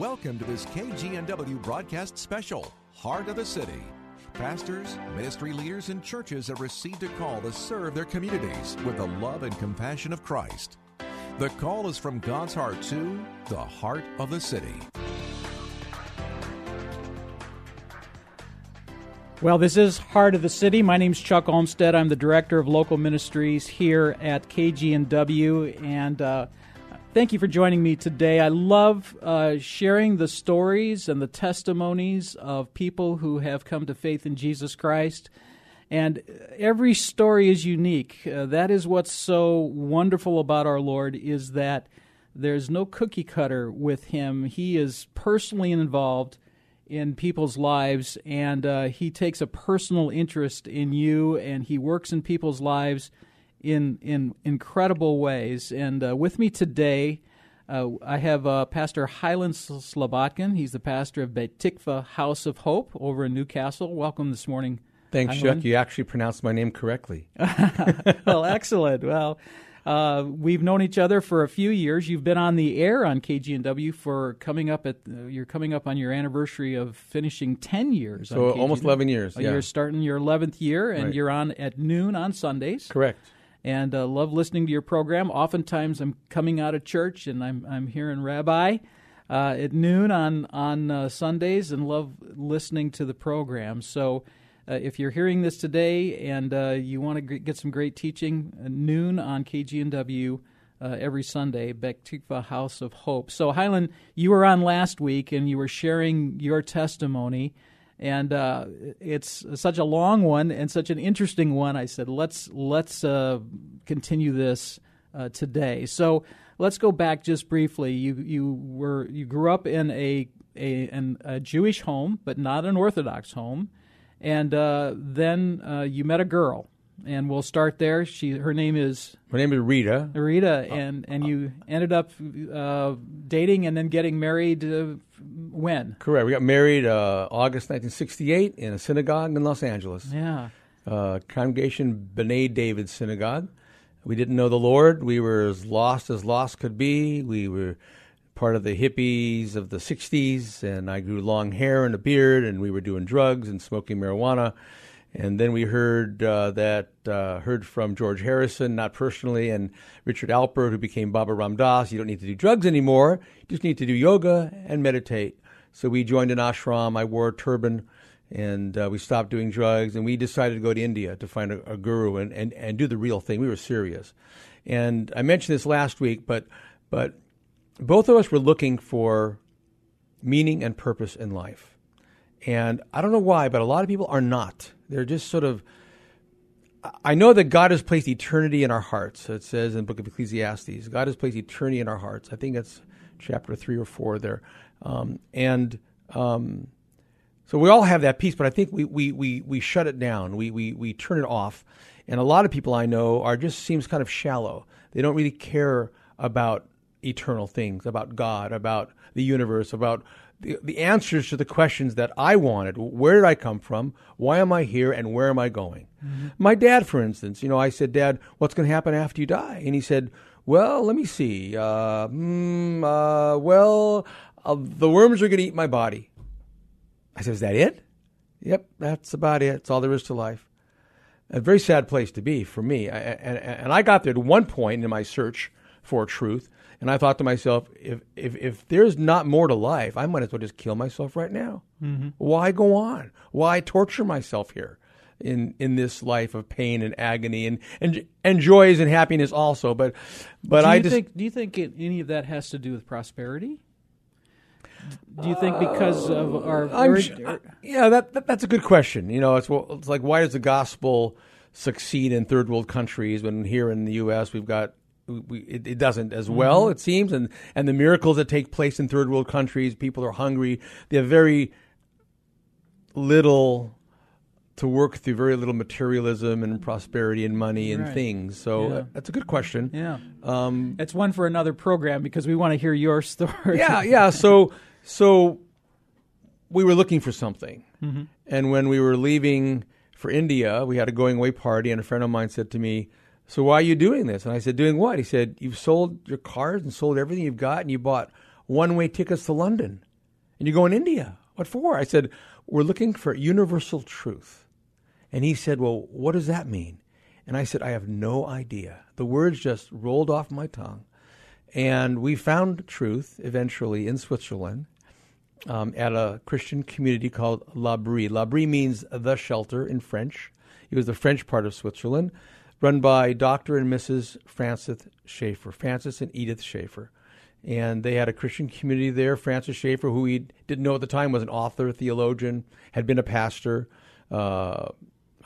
Welcome to this KGNW broadcast special, Heart of the City. Pastors, ministry leaders, and churches have received a call to serve their communities with the love and compassion of Christ. The call is from God's heart to the heart of the city. Well, this is Heart of the City. My name is Chuck Olmstead. I'm the director of local ministries here at KGNW, and uh, thank you for joining me today. I love uh, sharing the stories and the testimonies of people who have come to faith in Jesus Christ. And every story is unique. Uh, that is what's so wonderful about our Lord is that there's no cookie cutter with him. He is personally involved in people's lives, and uh, he takes a personal interest in you, and he works in people's lives in in incredible ways. And uh, with me today, uh, I have uh, Pastor Hylan Slobodkin. He's the pastor of Beit Tikvah House of Hope over in Newcastle. Welcome this morning. Thanks, Chuck. You actually pronounced my name correctly. well, excellent. Well. Uh, we've known each other for a few years. You've been on the air on KGNW for coming up at uh, you're coming up on your anniversary of finishing ten years. So almost eleven years. Uh, yeah. You're starting your eleventh year, and Right. you're on at noon on Sundays. Correct. And uh, love listening to your program. Oftentimes, I'm coming out of church and I'm I'm hearing Rabbi uh, at noon on on uh, Sundays, and love listening to the program. So. Uh, if you're hearing this today and uh, you want to get some great teaching, uh, noon on KGNW every Sunday, Beit Tikvah House of Hope. So, Hylan, you were on last week and you were sharing your testimony, and uh, it's such a long one and such an interesting one. I said, let's let's uh, continue this uh, today. So, let's go back just briefly. You you were you grew up in a a, an, a Jewish home, but not an Orthodox home and uh, then uh, you met a girl, and we'll start there. She, her name is My name is Rita. Rita, and and you ended up uh, dating and then getting married. Uh, when? Correct. We got married uh, August 1968 in a synagogue in Los Angeles. Yeah. Uh, Congregation B'nai David Synagogue. We didn't know the Lord. We were as lost as lost could be. We were part of the hippies of the 60s, and I grew long hair and a beard, and we were doing drugs and smoking marijuana. And then we heard uh, that uh, heard from George Harrison, not personally, and Richard Alpert, who became Baba Ram Dass. You don't need to do drugs anymore. You just need to do yoga and meditate. So we joined an ashram. I wore a turban, and uh, we stopped doing drugs. And we decided to go to India to find a, a guru and, and, and do the real thing. We were serious. And I mentioned this last week, but but both of us were looking for meaning and purpose in life. And I don't know why, but a lot of people are not. They're just sort of. I know that God has placed eternity in our hearts. It says in the book of Ecclesiastes, God has placed eternity in our hearts. I think it's chapter three or four there. Um, and um, so we all have that peace, but I think we, we, we, we shut it down. We, we, we turn it off. And a lot of people I know are just seems kind of shallow. They don't really care about eternal things, about God, about the universe, about the, the answers to the questions that I wanted. Where did I come from? Why am I here? And where am I going? My dad, for instance, you know, I said, Dad, what's going to happen after you die? And he said, Well, let me see. Uh, mm, uh, well, uh, the worms are going to eat my body. I said, Is that it? Yep, that's about it. It's all there is to life. A very sad place to be for me. I, and, and I got there at one point in my search for truth, and I thought to myself, if, if, if there's not more to life, I might as well just kill myself right now. Mm-hmm. Why go on? Why torture myself here in, in this life of pain and agony and, and, and joys and happiness also? But, but do I you just. think? Do you think it, any of that has to do with prosperity? Do you think because of our uh, very- sh- uh, yeah, that, that that's a good question. You know, it's well, it's like why does the gospel succeed in third world countries when here in the U.S. we've got we, it, it doesn't as well, Mm-hmm. it seems, and and the miracles that take place in third world countries, people are hungry. They have very little to work through, very little materialism and prosperity and money and Right. things. So Yeah. uh, that's a good question. Yeah. Um, It's one for another program because we want to hear your story. yeah, yeah. So, so we were looking for something, Mm-hmm. and when we were leaving for India, we had a going away party, and a friend of mine said to me, "So why are you doing this?" And I said, "Doing what?" He said, "You've sold your cars and sold everything you've got, and you bought one-way tickets to London, and you're going to India. What for?" I said, "We're looking for universal truth." And he said, Well, what does that mean? And I said, I have no idea. The words just rolled off my tongue. And we found truth eventually in Switzerland um, at a Christian community called L'Abri. L'Abri means the shelter in French. It was the French part of Switzerland, run by Dr. and Mrs. Francis Schaeffer, Francis and Edith Schaeffer. And they had a Christian community there. Francis Schaeffer, who we didn't know at the time, was an author, theologian, had been a pastor, uh,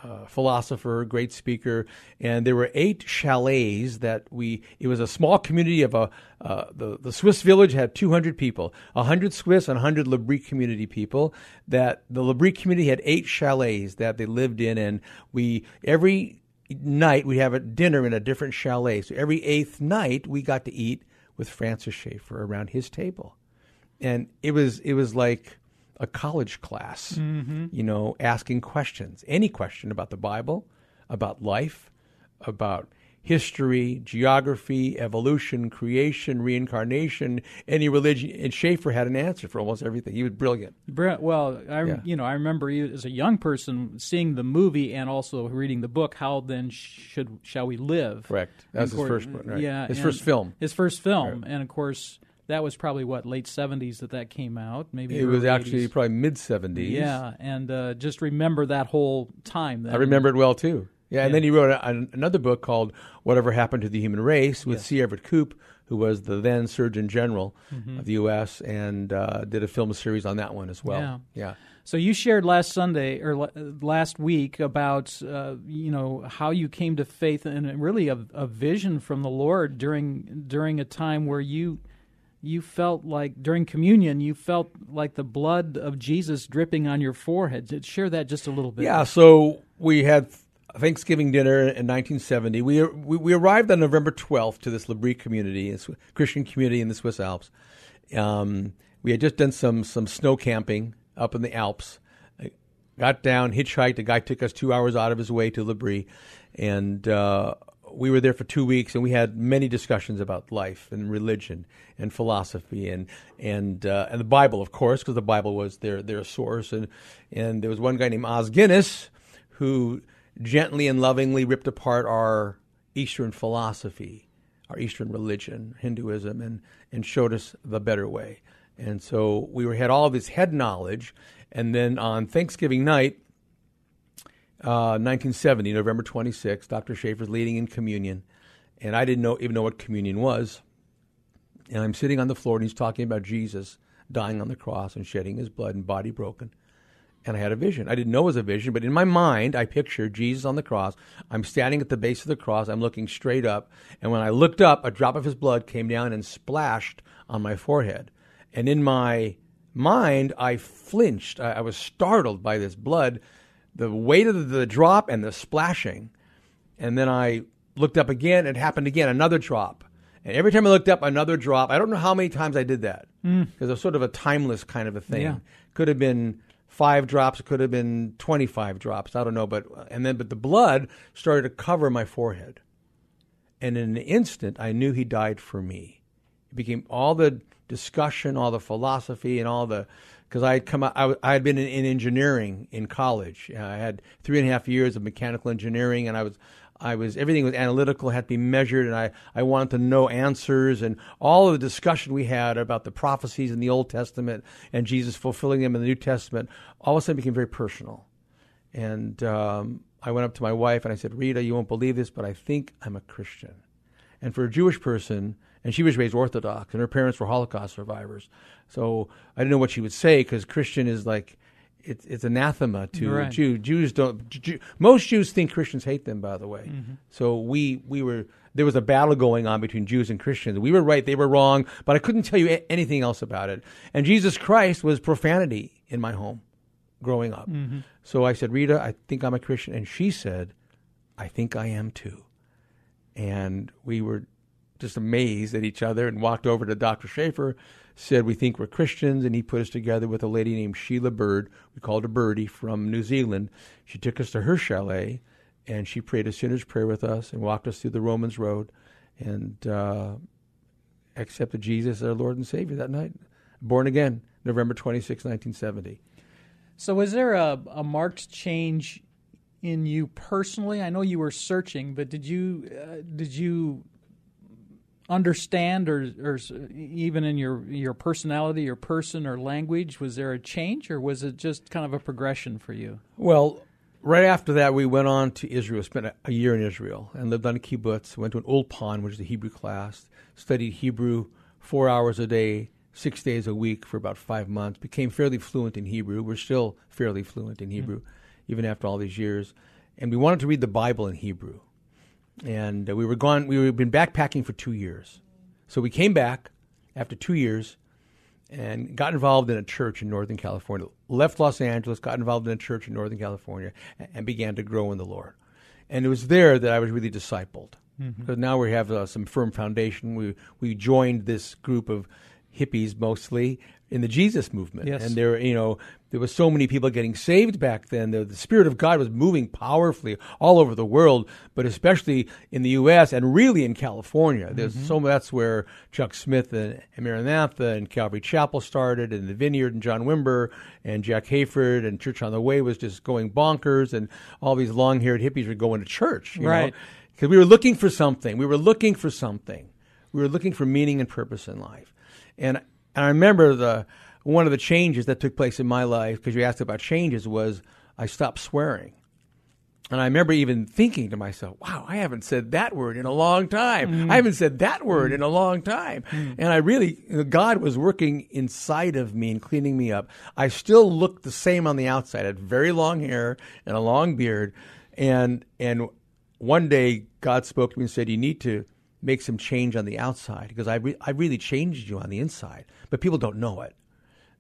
uh, philosopher, great speaker, and there were eight chalets that we. It was a small community of a. Uh, the the Swiss village had 200 people, 100 Swiss and 100 L'Abri community people. That the L'Abri community had eight chalets that they lived in, and we every night we have a dinner in a different chalet. So every eighth night we got to eat with Francis Schaeffer around his table, and it was it was like a college class, mm-hmm. you know, asking questions, any question about the Bible, about life, about history, geography, evolution, creation, reincarnation, any religion. And Schaeffer had an answer for almost everything. He was brilliant. Well, I Yeah. you know I remember as a young person seeing the movie and also reading the book. How then should shall we live? Correct. That was his course- first right. Yeah, His first film. His first film, and of course that was probably what late seventies that that came out. Maybe It was actually 80s. probably mid 70s. yeah, and uh, just remember that whole time. I remember it well too. Yeah, and then he wrote a, an, another book called "Whatever Happened to the Human Race" with C. Everett Koop, who was the then Surgeon General Mm-hmm. of the U.S., and uh, did a film series on that one as well. Yeah. yeah. So you shared last Sunday or la- last week about uh, you know how you came to faith and really a, a vision from the Lord during during a time where you you felt like during communion you felt like the blood of Jesus dripping on your forehead. Share that just a little bit. Yeah, so we had Thanksgiving dinner in 1970. We we, we arrived on November 12th to this L'Abri community, Christian community in the Swiss Alps. Um, we had just done some some snow camping up in the Alps. I got down, hitchhiked. The guy took us two hours out of his way to L'Abri, and uh, we were there for two weeks, and we had many discussions about life and religion and philosophy and and uh, and the Bible, of course, because the Bible was their their source. And and there was one guy named Os Guinness who gently and lovingly ripped apart our Eastern philosophy, our Eastern religion, Hinduism, and and showed us the better way. And so we were, had all of his head knowledge, and then on Thanksgiving night, uh, 1970, November 26, Dr. Schaeffer's leading in communion, and I didn't know even know what communion was. And I'm sitting on the floor, and he's talking about Jesus dying on the cross and shedding his blood and body broken. And I had a vision. I didn't know it was a vision, but in my mind, I pictured Jesus on the cross. I'm standing at the base of the cross. I'm looking straight up. And when I looked up, a drop of his blood came down and splashed on my forehead. And in my mind, I flinched. I, I was startled by this blood, the weight of the, drop and the splashing. And then I looked up again. It happened again, another drop. And every time I looked up, another drop. I don't know how many times I did that hmm. because it's sort of a timeless kind of a thing. Yeah. Could have been five drops. It could have been twenty-five drops. I don't know, but and then but the blood started to cover my forehead, and in an instant, I knew he died for me. It became all the discussion, all the philosophy, and all the because I had come out, I had been in, in engineering in college. Uh, I had three and a half years of mechanical engineering, and I was I was everything was analytical, had to be measured, and I, I wanted to know answers and all of the discussion we had about the prophecies in the Old Testament and Jesus fulfilling them in the New Testament all of a sudden became very personal. And um, I went up to my wife and I said, Rita, you won't believe this, but I think I'm a Christian. And for a Jewish person, and she was raised Orthodox, and her parents were Holocaust survivors. So I didn't know what she would say because Christian is like, it's it's anathema to Right. Jew. Jews don't. Jew, most Jews think Christians hate them. By the way, mm-hmm. so we we were there was a battle going on between Jews and Christians. We were right, they were wrong, but I couldn't tell you a- anything else about it. And Jesus Christ was profanity in my home growing up. Mm-hmm. So I said, Rita, I think I'm a Christian, and she said, I think I am too. And we were just amazed at each other and walked over to Dr. Schaeffer, said, We think we're Christians. And he put us together with a lady named Sheila Bird. We called her Birdie from New Zealand. She took us to her chalet and she prayed a sinner's prayer with us and walked us through the Romans Road and uh, accepted Jesus as our Lord and Savior that night. Born again, November 26, 1970. So, was there a, a marked change in you personally? I know you were searching, but did you uh, did you understand, or, or even in your your personality, your person, or language, was there a change, or was it just kind of a progression for you? Well, right after that, we went on to Israel, spent a, a year in Israel, and lived on a kibbutz. Went to an ulpan, which is a Hebrew class, studied Hebrew four hours a day, six days a week for about five months. Became fairly fluent in Hebrew. We're still fairly fluent in mm-hmm. Hebrew, even after all these years. And we wanted to read the Bible in Hebrew. And uh, we were gone. We had been backpacking for two years, so we came back after two years and got involved in a church in Northern California. Left Los Angeles, got involved in a church in Northern California, and began to grow in the Lord. And it was there that I was really discipled. Because now we have uh, some firm foundation. We we joined this group of hippies mostly in the Jesus movement, Yes. and there you know there was so many people getting saved back then. The, the Spirit of God was moving powerfully all over the world, but especially in the U.S. and really in California. There's mm-hmm. so that's where Chuck Smith and, Maranatha and Calvary Chapel started, and the Vineyard and John Wimber and Jack Hayford and Church on the Way was just going bonkers, and all these long-haired hippies were going to church, you Right. Because we were looking for something. We were looking for something. We were looking for meaning and purpose in life, and and I remember the one of the changes that took place in my life because you asked about changes was I stopped swearing. And I remember even thinking to myself, wow, I haven't said that word in a long time. Mm. I haven't said that word mm. in a long time. Mm. And I really, God was working inside of me and cleaning me up. I still looked the same on the outside. I had very long hair and a long beard. And, and one day God spoke to me and said, you need to make some change on the outside because I, re- I really changed you on the inside, but people don't know it.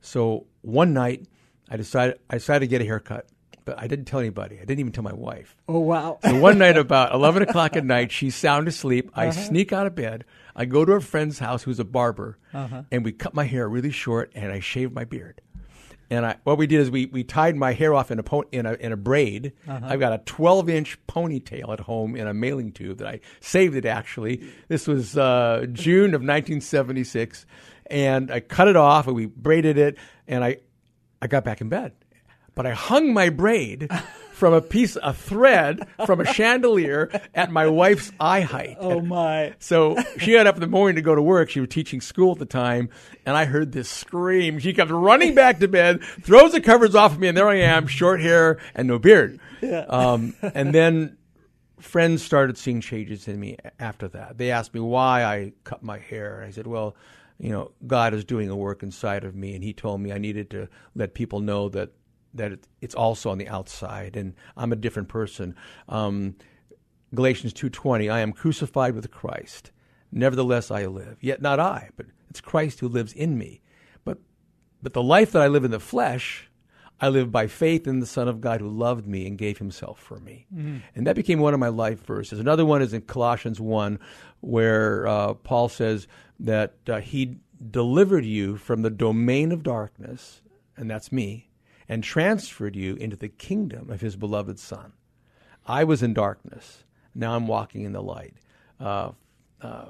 So one night, I decided I decided to get a haircut, but I didn't tell anybody. I didn't even tell my wife. Oh wow! So one night, about eleven o'clock at night, she's sound asleep. I uh-huh. sneak out of bed. I go to a friend's house who's a barber, uh-huh. and we cut my hair really short, and I shave my beard. And I, what we did is we, we tied my hair off in a po- in a in a braid. I've got a 12 inch ponytail at home in a mailing tube that I saved it actually. This was uh, June of 1976, and I cut it off and we braided it, and I I got back in bed, but I hung my braid from a piece a thread from a chandelier at my wife's eye height. Oh my! So she got up in the morning to go to work. She was teaching school at the time, and I heard this scream. She comes running back to bed, throws the covers off of me, and there I am, short hair and no beard. Um, and then friends started seeing changes in me after that. They asked me why I cut my hair. I said, well, you know, God is doing a work inside of me, and He told me I needed to let people know that that it, it's also on the outside, and I'm a different person. Um, Galatians 2:20 I am crucified with Christ nevertheless I live yet not I but it's Christ who lives in me but but the life that I live in the flesh I live by faith in the Son of God who loved me and gave himself for me. And that became one of my life verses. Another one is in Colossians 1, where uh, Paul says that uh, he delivered you from the domain of darkness, and that's me, and transferred you into the kingdom of his beloved Son. I was in darkness. Now I'm walking in the light. Uh, uh,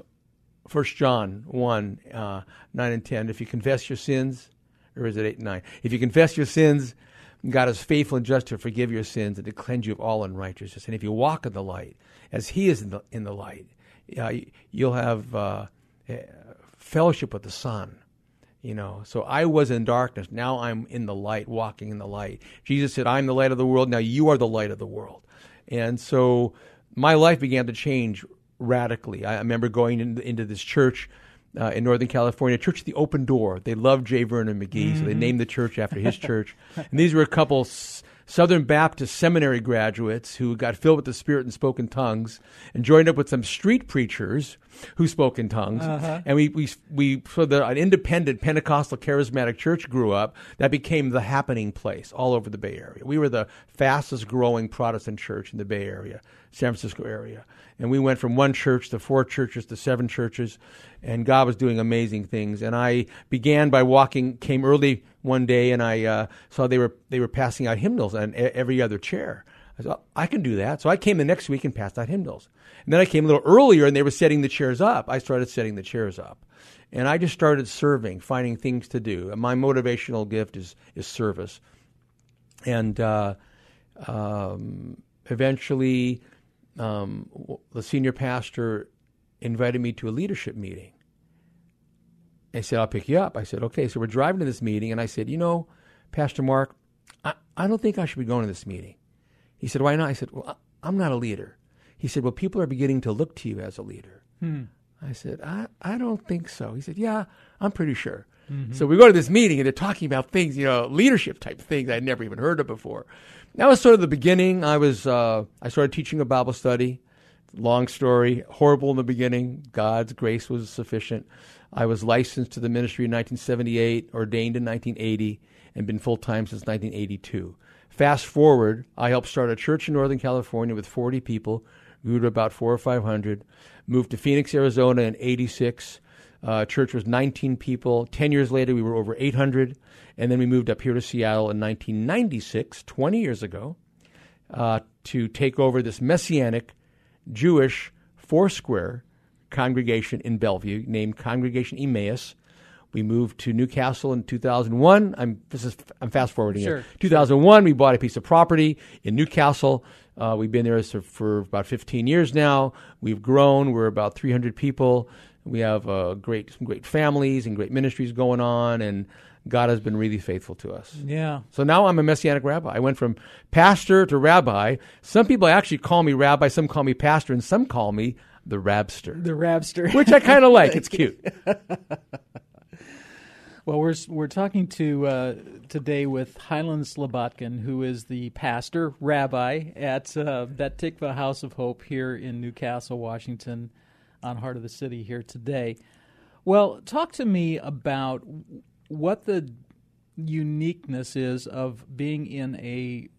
1 John 1, uh, 9 and 10. If you confess your sins, or is it 8 and 9? If you confess your sins, God is faithful and just to forgive your sins and to cleanse you of all unrighteousness. And if you walk in the light, as He is in the, in the light, uh, you'll have uh, fellowship with the Son. You know, so I was in darkness. Now I'm in the light, walking in the light. Jesus said, I'm the light of the world. Now you are the light of the world. And so my life began to change radically. I remember going into, into this church uh, in Northern California, Church of the Open Door. They loved J. Vernon McGee, mm-hmm. so they mm-hmm. named the church after his church. And these were a couple s- Southern Baptist seminary graduates who got filled with the Spirit and spoke in tongues, and joined up with some street preachers who spoke in tongues. Uh-huh. And we, we, we, so the, an independent Pentecostal charismatic church grew up that became the happening place all over the Bay Area. We were the fastest growing Protestant church in the Bay Area, San Francisco area. And we went from one church to four churches to seven churches, and God was doing amazing things. And I began by walking, came early one day, and I uh, saw they were they were passing out hymnals on every other chair. I thought I can do that. So I came the next week and passed out hymnals. And then I came a little earlier, and they were setting the chairs up. I started setting the chairs up, and I just started serving, finding things to do. And my motivational gift is is service. And uh, um, eventually um, the senior pastor invited me to a leadership meeting. I said, I'll pick you up. I said, okay. So we're driving to this meeting, and I said, you know, Pastor Mark, I, I don't think I should be going to this meeting. He said, why not? I said, well, I'm not a leader. He said, well, people are beginning to look to you as a leader. Hmm. I said, I, I don't think so. He said, yeah, I'm pretty sure. Mm-hmm. So we go to this meeting, and they're talking about things, you know, leadership type things I'd never even heard of before that was sort of the beginning. I was uh, I started teaching a Bible study. Long story, horrible in the beginning. God's grace was sufficient. I was licensed to the ministry in 1978, ordained in 1980, and been full time since 1982. Fast forward, I helped start a church in Northern California with 40 people, grew to about four or 500. Moved to Phoenix, Arizona in 86. Uh, church was 19 people. 10 years later, we were over 800. And then we moved up here to Seattle in 1996, 20 years ago, uh, to take over this Messianic Jewish Foursquare congregation in Bellevue named Congregation Emmaus. We moved to Newcastle in 2001. I'm this is I'm fast forwarding sure, it. 2001, we bought a piece of property in Newcastle. Uh, we've been there for about 15 years now. We've grown. We're about 300 people. We have uh, great some great families and great ministries going on, and God has been really faithful to us. Yeah. So now I'm a messianic rabbi. I went from pastor to rabbi. Some people actually call me rabbi, some call me pastor, and some call me the rabster. The rabster. Which I kind of like. It's cute. Well, we're we're talking to uh, today with Hylan Slobodkin, who is the pastor rabbi at uh, that Tikva House of Hope here in Newcastle, Washington, on Heart of the City here today. Well, talk to me about what the uniqueness is of being in a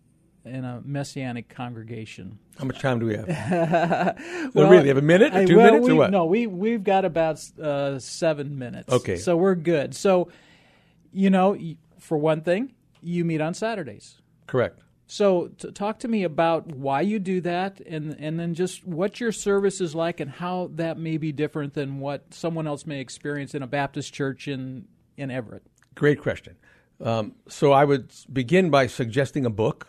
in a messianic congregation. How much time do we have? well, really, have a minute or two well, minutes we, or what? No, we we've got about uh, seven minutes. Okay, so we're good. So, you know, for one thing, you meet on Saturdays. Correct. So, to talk to me about why you do that, and and then just what your service is like, and how that may be different than what someone else may experience in a Baptist church in in Everett? Great question. Um, so I would begin by suggesting a book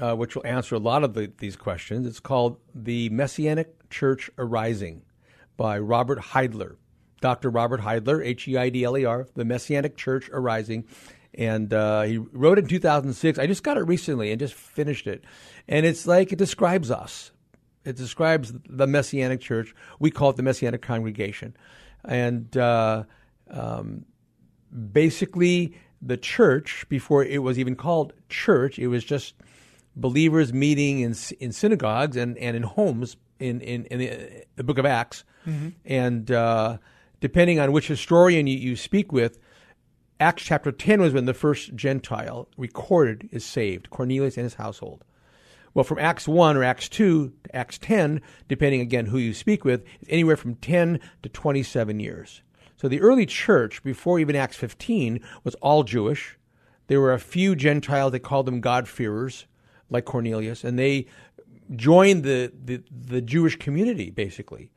uh, which will answer a lot of the, these questions. It's called The Messianic Church Arising by Robert Heidler. Dr. Robert Heidler, H E I D L E R, The Messianic Church Arising. And uh, he wrote it in 2006. I just got it recently and just finished it. And it's like it describes us. It describes the Messianic Church. We call it the Messianic Congregation. And uh, um, basically the church before it was even called church. It was just believers meeting in in synagogues and, and in homes in in, in the, the, book of Acts. Mm-hmm. And uh, depending on which historian you, you speak with, Acts chapter ten was when the first Gentile recorded is saved, Cornelius and his household. Well, from Acts 1 or Acts 2 to Acts 10, depending again who you speak with, is anywhere from 10 to 27 years. So the early church, before even Acts 15, was all Jewish. There were a few Gentiles, they called them God-fearers, like Cornelius, and they joined the, the, the Jewish community, basically.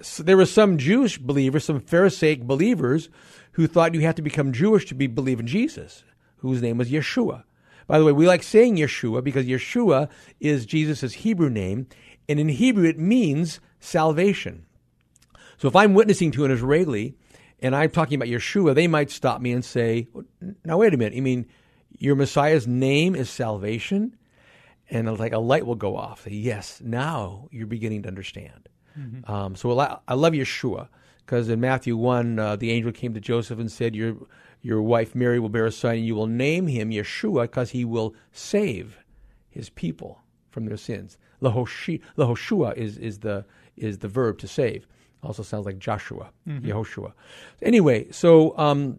So there were some Jewish believers, some Pharisaic believers, who thought you had to become Jewish to be believe in Jesus, whose name was Yeshua. By the way, we like saying Yeshua because Yeshua is Jesus' Hebrew name, and in Hebrew it means salvation. So if I'm witnessing to an Israeli and I'm talking about Yeshua, they might stop me and say, now, wait a minute. You mean your Messiah's name is salvation? And like a light will go off. Yes, now you're beginning to understand. Mm-hmm. Um, so I love Yeshua because in Matthew 1, uh, the angel came to Joseph and said, Your, your wife Mary will bear a son, and you will name him Yeshua because he will save his people from their sins. Lahoshua is, is, the, is the verb to save. Also sounds like Joshua, mm-hmm. Yehoshua. Anyway, so um,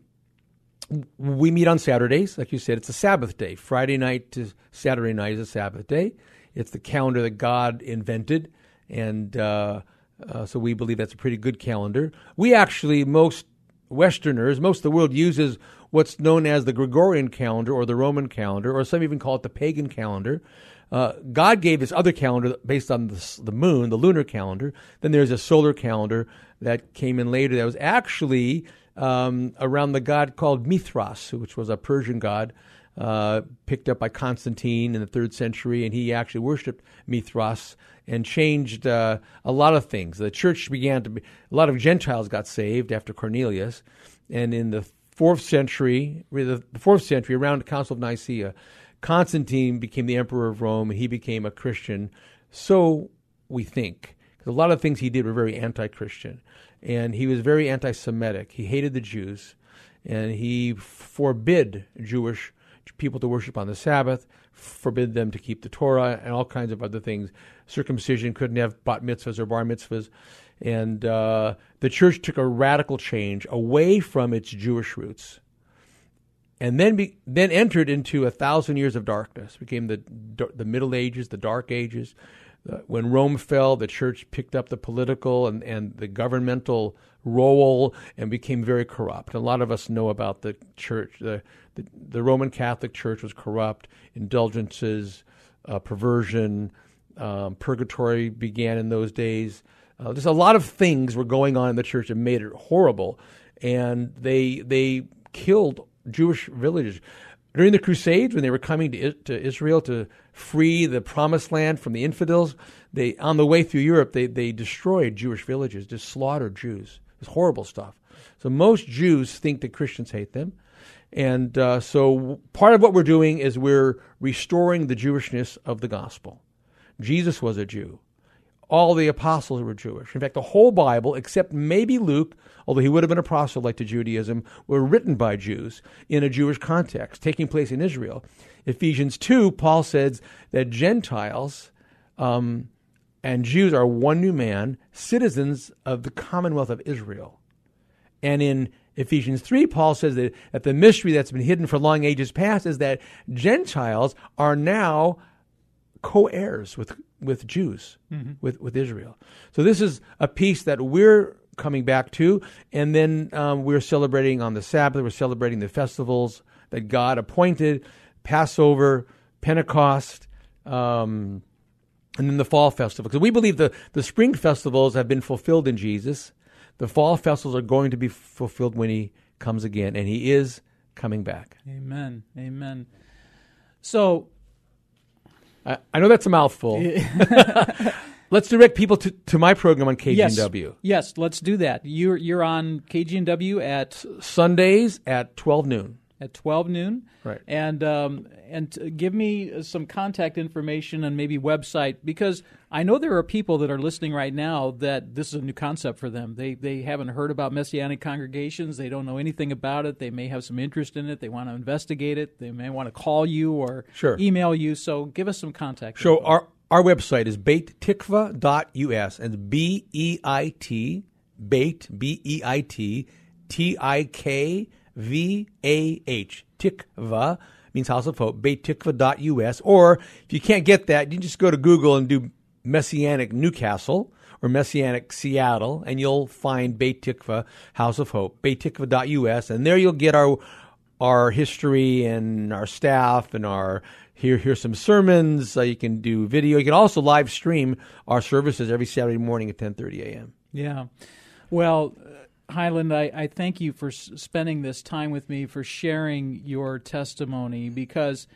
we meet on Saturdays. Like you said, it's a Sabbath day. Friday night to Saturday night is a Sabbath day. It's the calendar that God invented. And uh, uh, so we believe that's a pretty good calendar. We actually, most Westerners, most of the world uses what's known as the Gregorian calendar or the Roman calendar, or some even call it the pagan calendar. Uh, God gave this other calendar based on the, the, moon, the lunar calendar. Then there's a solar calendar that came in later that was actually um, around the god called Mithras, which was a Persian god uh, picked up by Constantine in the third century, and he actually worshipped Mithras and changed uh, a lot of things. The church began to be, a lot of Gentiles got saved after Cornelius, and in the fourth century, the fourth century, around the Council of Nicaea, Constantine became the emperor of Rome, and he became a Christian. So we think, because a lot of things he did were very anti-Christian, and he was very anti-Semitic. He hated the Jews, and he forbid Jewish people to worship on the Sabbath, forbid them to keep the Torah, and all kinds of other things. Circumcision couldn't have bat mitzvahs or bar mitzvahs. And uh, the church took a radical change away from its Jewish roots and then be, then entered into a thousand years of darkness, became the, the Middle Ages, the Dark Ages. Uh, when Rome fell, the church picked up the political and, and the governmental role and became very corrupt. A lot of us know about the church. The, the, the Roman Catholic Church was corrupt, indulgences, uh, perversion, um, purgatory began in those days. Uh, just a lot of things were going on in the church that made it horrible, and they they killed Jewish villages during the Crusades when they were coming to, to Israel to free the Promised Land from the infidels. They on the way through Europe they they destroyed Jewish villages, just slaughtered Jews. It's horrible stuff. So most Jews think that Christians hate them. And uh, so part of what we're doing is we're restoring the Jewishness of the gospel. Jesus was a Jew. All the apostles were Jewish. In fact, the whole Bible, except maybe Luke, although he would have been a proselyte to Judaism, were written by Jews in a Jewish context, taking place in Israel. Ephesians 2, Paul says that Gentiles um, and Jews are one new man, citizens of the commonwealth of Israel. And in Ephesians 3, Paul says that, that the mystery that's been hidden for long ages past is that Gentiles are now co heirs with, with Jews, mm-hmm. with, with Israel. So this is a piece that we're coming back to. And then um, we're celebrating on the Sabbath, we're celebrating the festivals that God appointed Passover, Pentecost. Um, and then the fall festival. Because we believe the, the spring festivals have been fulfilled in Jesus the fall festivals are going to be fulfilled when he comes again, and he is coming back. Amen. Amen. So, I, I know that's a mouthful. let's direct people to, to my program on KGNW. Yes, yes, let's do that. You're you're on KGNW at Sundays at twelve noon at 12 noon. Right. And um, and give me some contact information and maybe website because I know there are people that are listening right now that this is a new concept for them. They they haven't heard about messianic congregations. They don't know anything about it. They may have some interest in it. They want to investigate it. They may want to call you or sure. email you. So give us some contact. So info. our our website is beitikva.us and B E I T beit B E I T T I K V A H. Tikva means House of Hope, beitikva.us. Or if you can't get that, you just go to Google and do Messianic Newcastle or Messianic Seattle, and you'll find Beit Tikvah House of Hope, beitikva.us, and there you'll get our our history and our staff and our here here's some sermons. Uh, you can do video. You can also live stream our services every Saturday morning at 10:30 a.m. Yeah. Well, Hylan, I, I thank you for s- spending this time with me, for sharing your testimony, because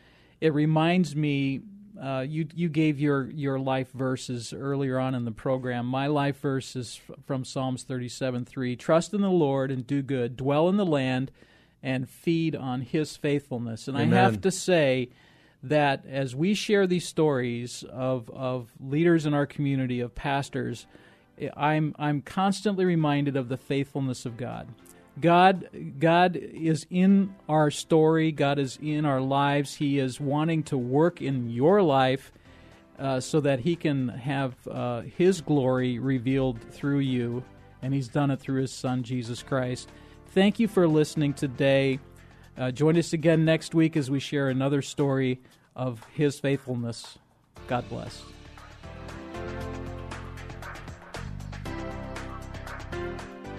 it reminds me. Uh, you you gave your your life verses earlier on in the program. My life verse is f- from Psalms thirty seven three. Trust in the Lord and do good. Dwell in the land and feed on His faithfulness. And Amen. I have to say that as we share these stories of of leaders in our community, of pastors I'm I'm constantly reminded of the faithfulness of God. God God is in our story. God is in our lives. He is wanting to work in your life uh, so that He can have uh, His glory revealed through you, and He's done it through His Son Jesus Christ. Thank you for listening today. Uh, join us again next week as we share another story of His faithfulness. God bless.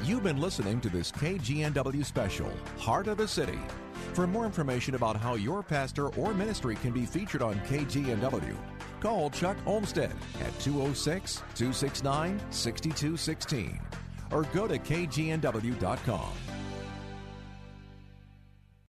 You've been listening to this KGNW special, Heart of the City. For more information about how your pastor or ministry can be featured on KGNW, call Chuck Olmstead at 206 269 6216 or go to kgnw.com.